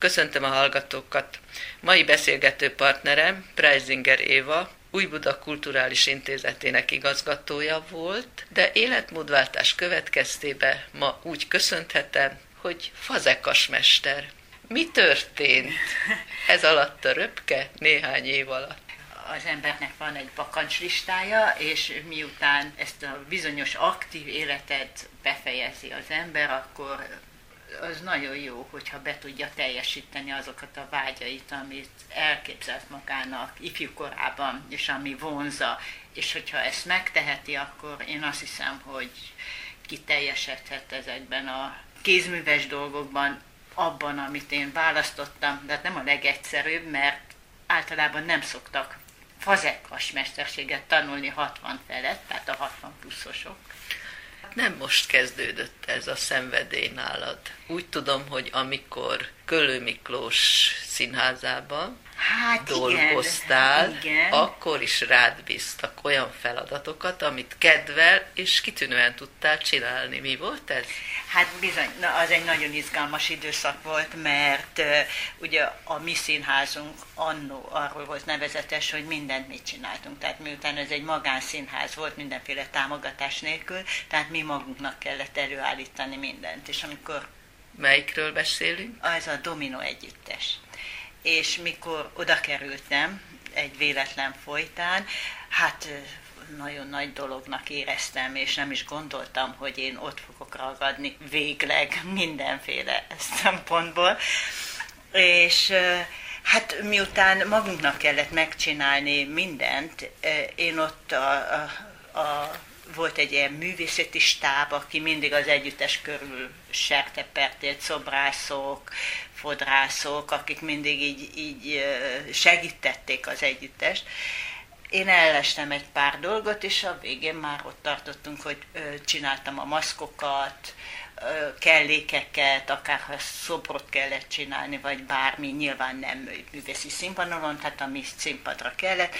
Köszöntöm a hallgatókat! Mai beszélgető partnerem Preisinger Éva, új Buda Kulturális Intézetének igazgatója volt, de életmódváltás következtében ma úgy köszönhetem, hogy fazekas mester. Mi történt ez alatt a röpke néhány év alatt? az embernek van egy bakancslistája, és miután ezt a bizonyos aktív életet befejezi az ember, akkor az nagyon jó, hogyha be tudja teljesíteni azokat a vágyait, amit elképzelt magának ifjúkorában, és ami vonza. És hogyha ezt megteheti, akkor én azt hiszem, hogy kiteljesedhet ezekben a kézműves dolgokban, abban, amit én választottam, de hát nem a legegyszerűbb, mert általában nem szoktak fazekas mesterséget tanulni 60 felett, tehát a 60 pluszosok. Nem most kezdődött ez a szenvedély nálad. Úgy tudom, hogy amikor Kölő Miklós színházában hát dolgoztál, igen, igen. akkor is rád bíztak olyan feladatokat, amit kedvel és kitűnően tudtál csinálni. Mi volt ez? Hát bizony, na, az egy nagyon izgalmas időszak volt, mert uh, ugye a mi színházunk annó arról volt nevezetes, hogy mindent mit csináltunk. Tehát miután ez egy magánszínház volt, mindenféle támogatás nélkül, tehát mi magunknak kellett előállítani mindent. És amikor Melyikről beszélünk? Az a Domino együttes és mikor oda kerültem egy véletlen folytán, hát nagyon nagy dolognak éreztem, és nem is gondoltam, hogy én ott fogok ragadni végleg mindenféle szempontból. És hát miután magunknak kellett megcsinálni mindent, én ott a, a, a volt egy ilyen művészeti stáb, aki mindig az együttes körül sertepertélt, szobrászok, fodrászok, akik mindig így, így segítették az együttest. Én ellestem egy pár dolgot, és a végén már ott tartottunk, hogy csináltam a maszkokat, kellékeket, akár ha szobrot kellett csinálni, vagy bármi, nyilván nem művészi színvonalon, tehát ami színpadra kellett,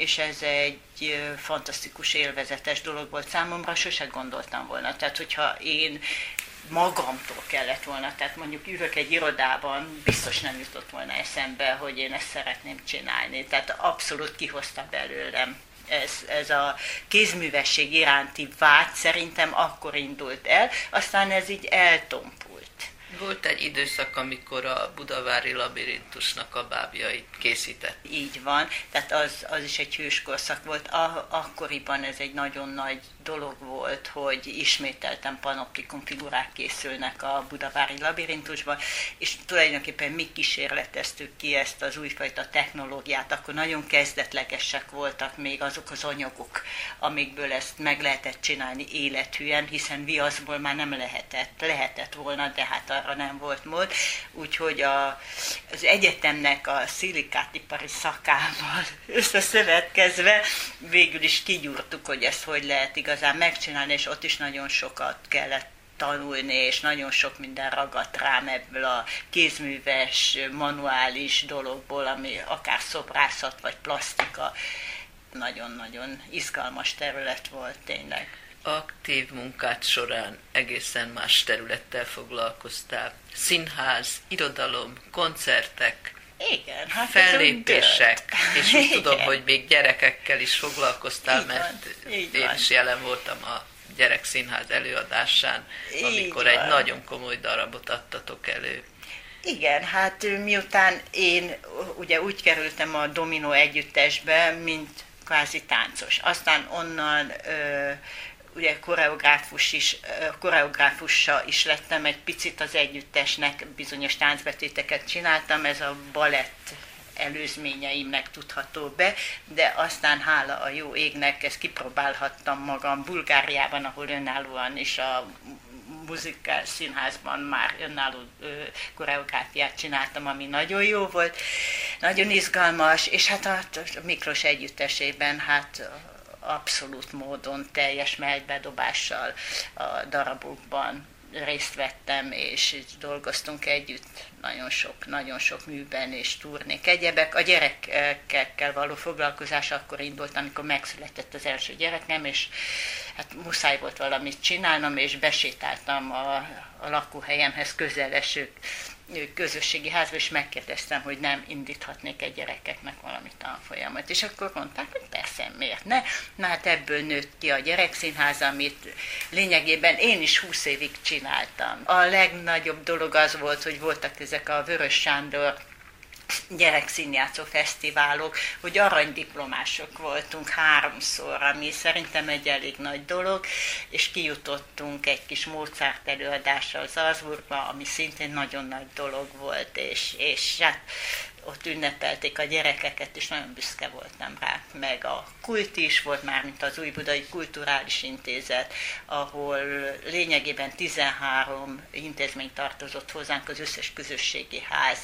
és ez egy fantasztikus, élvezetes dolog volt számomra, sose gondoltam volna. Tehát, hogyha én magamtól kellett volna, tehát mondjuk ülök egy irodában, biztos nem jutott volna eszembe, hogy én ezt szeretném csinálni. Tehát abszolút kihozta belőlem ez, ez a kézművesség iránti vágy szerintem akkor indult el, aztán ez így eltompult volt egy időszak, amikor a budavári labirintusnak a bábjait készített. Így van, tehát az, az is egy hős korszak volt. A, akkoriban ez egy nagyon nagy dolog volt, hogy ismételten panoptikum figurák készülnek a budavári labirintusban, és tulajdonképpen mi kísérleteztük ki ezt az újfajta technológiát, akkor nagyon kezdetlegesek voltak még azok az anyagok, amikből ezt meg lehetett csinálni élethűen, hiszen viaszból már nem lehetett, lehetett volna, de hát arra nem volt mód, úgyhogy a, az egyetemnek a szilikátipari szakával összeszövetkezve végül is kigyúrtuk, hogy ezt hogy lehet igazán megcsinálni, és ott is nagyon sokat kellett tanulni, és nagyon sok minden ragadt rám ebből a kézműves, manuális dologból, ami akár szobrászat vagy plastika, nagyon-nagyon izgalmas terület volt tényleg aktív munkát során egészen más területtel foglalkoztál. Színház, irodalom, koncertek, igen, hát fellépések, és úgy tudom, hogy még gyerekekkel is foglalkoztál, így mert van, így én van. is jelen voltam a gyerekszínház előadásán, amikor egy nagyon komoly darabot adtatok elő. Igen, hát miután én ugye úgy kerültem a Domino együttesbe, mint kvázi táncos. Aztán onnan ö, ugye koreográfus is, koreográfusa is lettem, egy picit az együttesnek bizonyos táncbetéteket csináltam, ez a balett előzményeimnek tudható be, de aztán hála a jó égnek ezt kipróbálhattam magam Bulgáriában, ahol önállóan is a muzikál színházban már önálló koreográfiát csináltam, ami nagyon jó volt, nagyon izgalmas, és hát a, a Miklós együttesében hát abszolút módon teljes melybedobással a darabokban részt vettem, és dolgoztunk együtt nagyon sok, nagyon sok műben és turnék. Egyebek a gyerekekkel való foglalkozás akkor indult, amikor megszületett az első gyerekem, és hát muszáj volt valamit csinálnom, és besétáltam a, a lakóhelyemhez közeleső közösségi házba, és megkérdeztem, hogy nem indíthatnék egy gyerekeknek valami tanfolyamat. És akkor mondták, hogy persze, miért ne? Na hát ebből nőtt ki a gyerekszínház, amit lényegében én is 20 évig csináltam. A legnagyobb dolog az volt, hogy voltak ezek a Vörös Sándor gyerekszínjátszó fesztiválok, hogy aranydiplomások voltunk háromszor, ami szerintem egy elég nagy dolog, és kijutottunk egy kis Mozart előadással Salzburgba, ami szintén nagyon nagy dolog volt, és, és hát ott ünnepelték a gyerekeket, és nagyon büszke voltam rá. Meg a kult is volt már, mint az Új Budai Kulturális Intézet, ahol lényegében 13 intézmény tartozott hozzánk, az összes közösségi ház,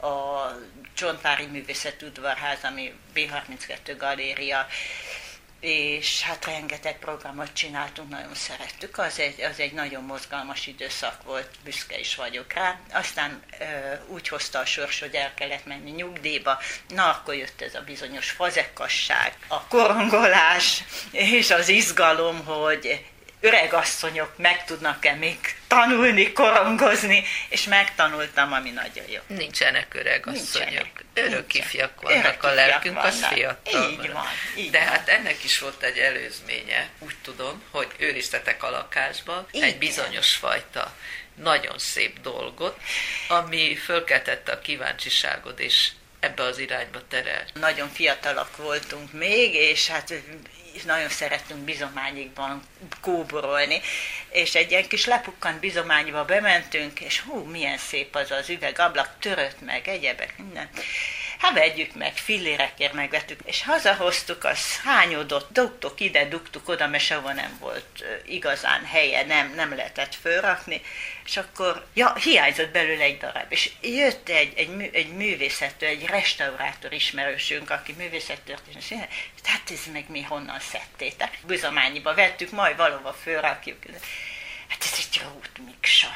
a Csontvári Művészet Udvarház, ami B32 galéria, és hát rengeteg programot csináltunk, nagyon szerettük, az egy, az egy nagyon mozgalmas időszak volt, büszke is vagyok rá. Aztán e, úgy hozta a sors, hogy el kellett menni nyugdíjba, na akkor jött ez a bizonyos fazekasság, a korongolás és az izgalom, hogy öregasszonyok meg tudnak-e még tanulni, korongozni, és megtanultam, ami nagyon jó. Nincsenek öregasszonyok. Örök ifjak vannak Örök a lelkünk, vannak. az fiatal. Így van, így De van. hát ennek is volt egy előzménye, úgy tudom, hogy őriztetek a lakásba Igen. egy bizonyos fajta nagyon szép dolgot, ami fölkeltette a kíváncsiságod, és ebbe az irányba terelt. Nagyon fiatalak voltunk még, és hát nagyon szerettünk bizományikban kóborolni, és egy ilyen kis lepukkant bizományba bementünk, és hú, milyen szép az az üvegablak, törött meg, egyebek, minden. Hát vegyük meg, fillérekért megvettük, és hazahoztuk, az hányodott, dugtuk ide, dugtuk oda, mert sehova nem volt igazán helye, nem, nem lehetett fölrakni, és akkor ja, hiányzott belőle egy darab, és jött egy, egy, egy művészető, egy restaurátor ismerősünk, aki művészettörténés, hát ez meg mi honnan szedtétek? Bizományiba vettük, majd valóban fölrakjuk. Hát ez egy rót miksa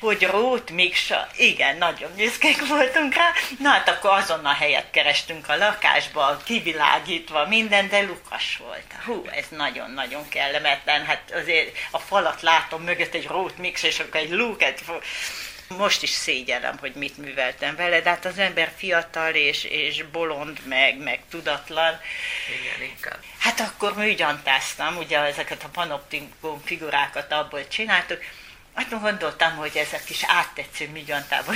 hogy Rót Miksa, igen, nagyon büszkék voltunk rá. Na hát akkor azonnal helyet kerestünk a lakásba, kivilágítva minden, de Lukas volt. Hú, ez nagyon-nagyon kellemetlen. Hát azért a falat látom mögött egy Rót Miksa, és akkor egy luket most is szégyellem, hogy mit műveltem vele, de hát az ember fiatal és, és bolond, meg, meg tudatlan. Igen, inkább. Hát akkor műgyantáztam, ugye ezeket a panoptikum figurákat abból csináltuk, Hát gondoltam, hogy ez a kis áttetsző műgyantában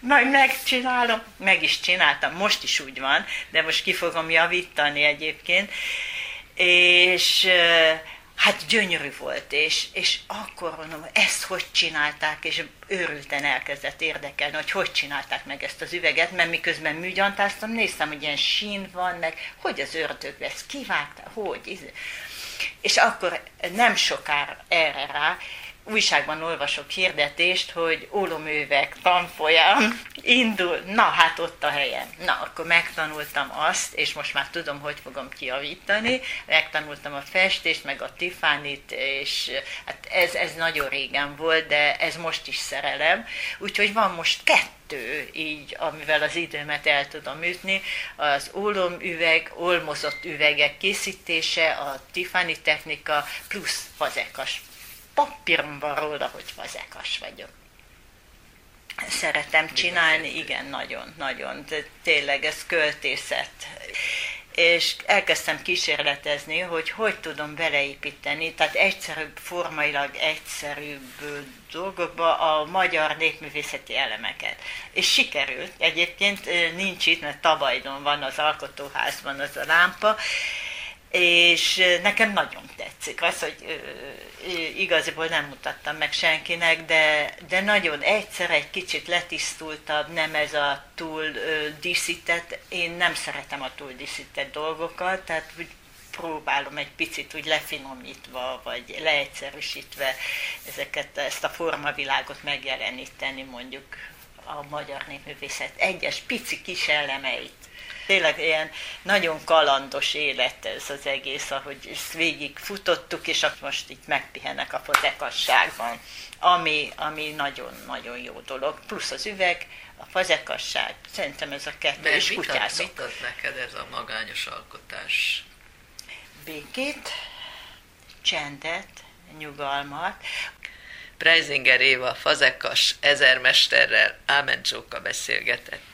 majd megcsinálom, meg is csináltam, most is úgy van, de most ki fogom javítani egyébként, és hát gyönyörű volt, és, és akkor mondom, ezt hogy csinálták, és őrülten elkezdett érdekelni, hogy hogy csinálták meg ezt az üveget, mert miközben műgyantáztam, néztem, hogy ilyen sín van, meg hogy az ördög ezt kivágta, hogy, és akkor nem sokára erre rá, újságban olvasok hirdetést, hogy óloművek tanfolyam indul, na hát ott a helyen. Na, akkor megtanultam azt, és most már tudom, hogy fogom kiavítani. Megtanultam a festést, meg a Tiffany-t, és hát ez, ez nagyon régen volt, de ez most is szerelem. Úgyhogy van most kettő így, amivel az időmet el tudom ütni, az ólomüveg, olmozott üvegek készítése, a Tiffany technika, plusz fazekas papírom van róla, hogy fazekas vagyok. Szeretem csinálni, igen, nagyon, nagyon, de tényleg ez költészet. És elkezdtem kísérletezni, hogy hogy tudom beleépíteni, tehát egyszerűbb, formailag egyszerűbb dolgokba a magyar népművészeti elemeket. És sikerült. Egyébként nincs itt, mert Tabajdon van az alkotóházban az a lámpa, és nekem nagyon tetszik az, hogy igaziból nem mutattam meg senkinek, de, de nagyon egyszer egy kicsit letisztultabb, nem ez a túl díszített, én nem szeretem a túl díszített dolgokat, tehát úgy próbálom egy picit úgy lefinomítva, vagy leegyszerűsítve ezeket, ezt a formavilágot megjeleníteni mondjuk a magyar népművészet egyes pici kis elemeit tényleg ilyen nagyon kalandos élet ez az egész, ahogy ezt végig futottuk, és akkor most itt megpihenek a fazekasságban, ami, ami nagyon-nagyon jó dolog. Plusz az üveg, a fazekasság, szerintem ez a kettő, és mit ad, mit ad neked ez a magányos alkotás? Békét, csendet, nyugalmat. Preisinger Éva fazekas ezermesterrel Ámen Csóka beszélgetett.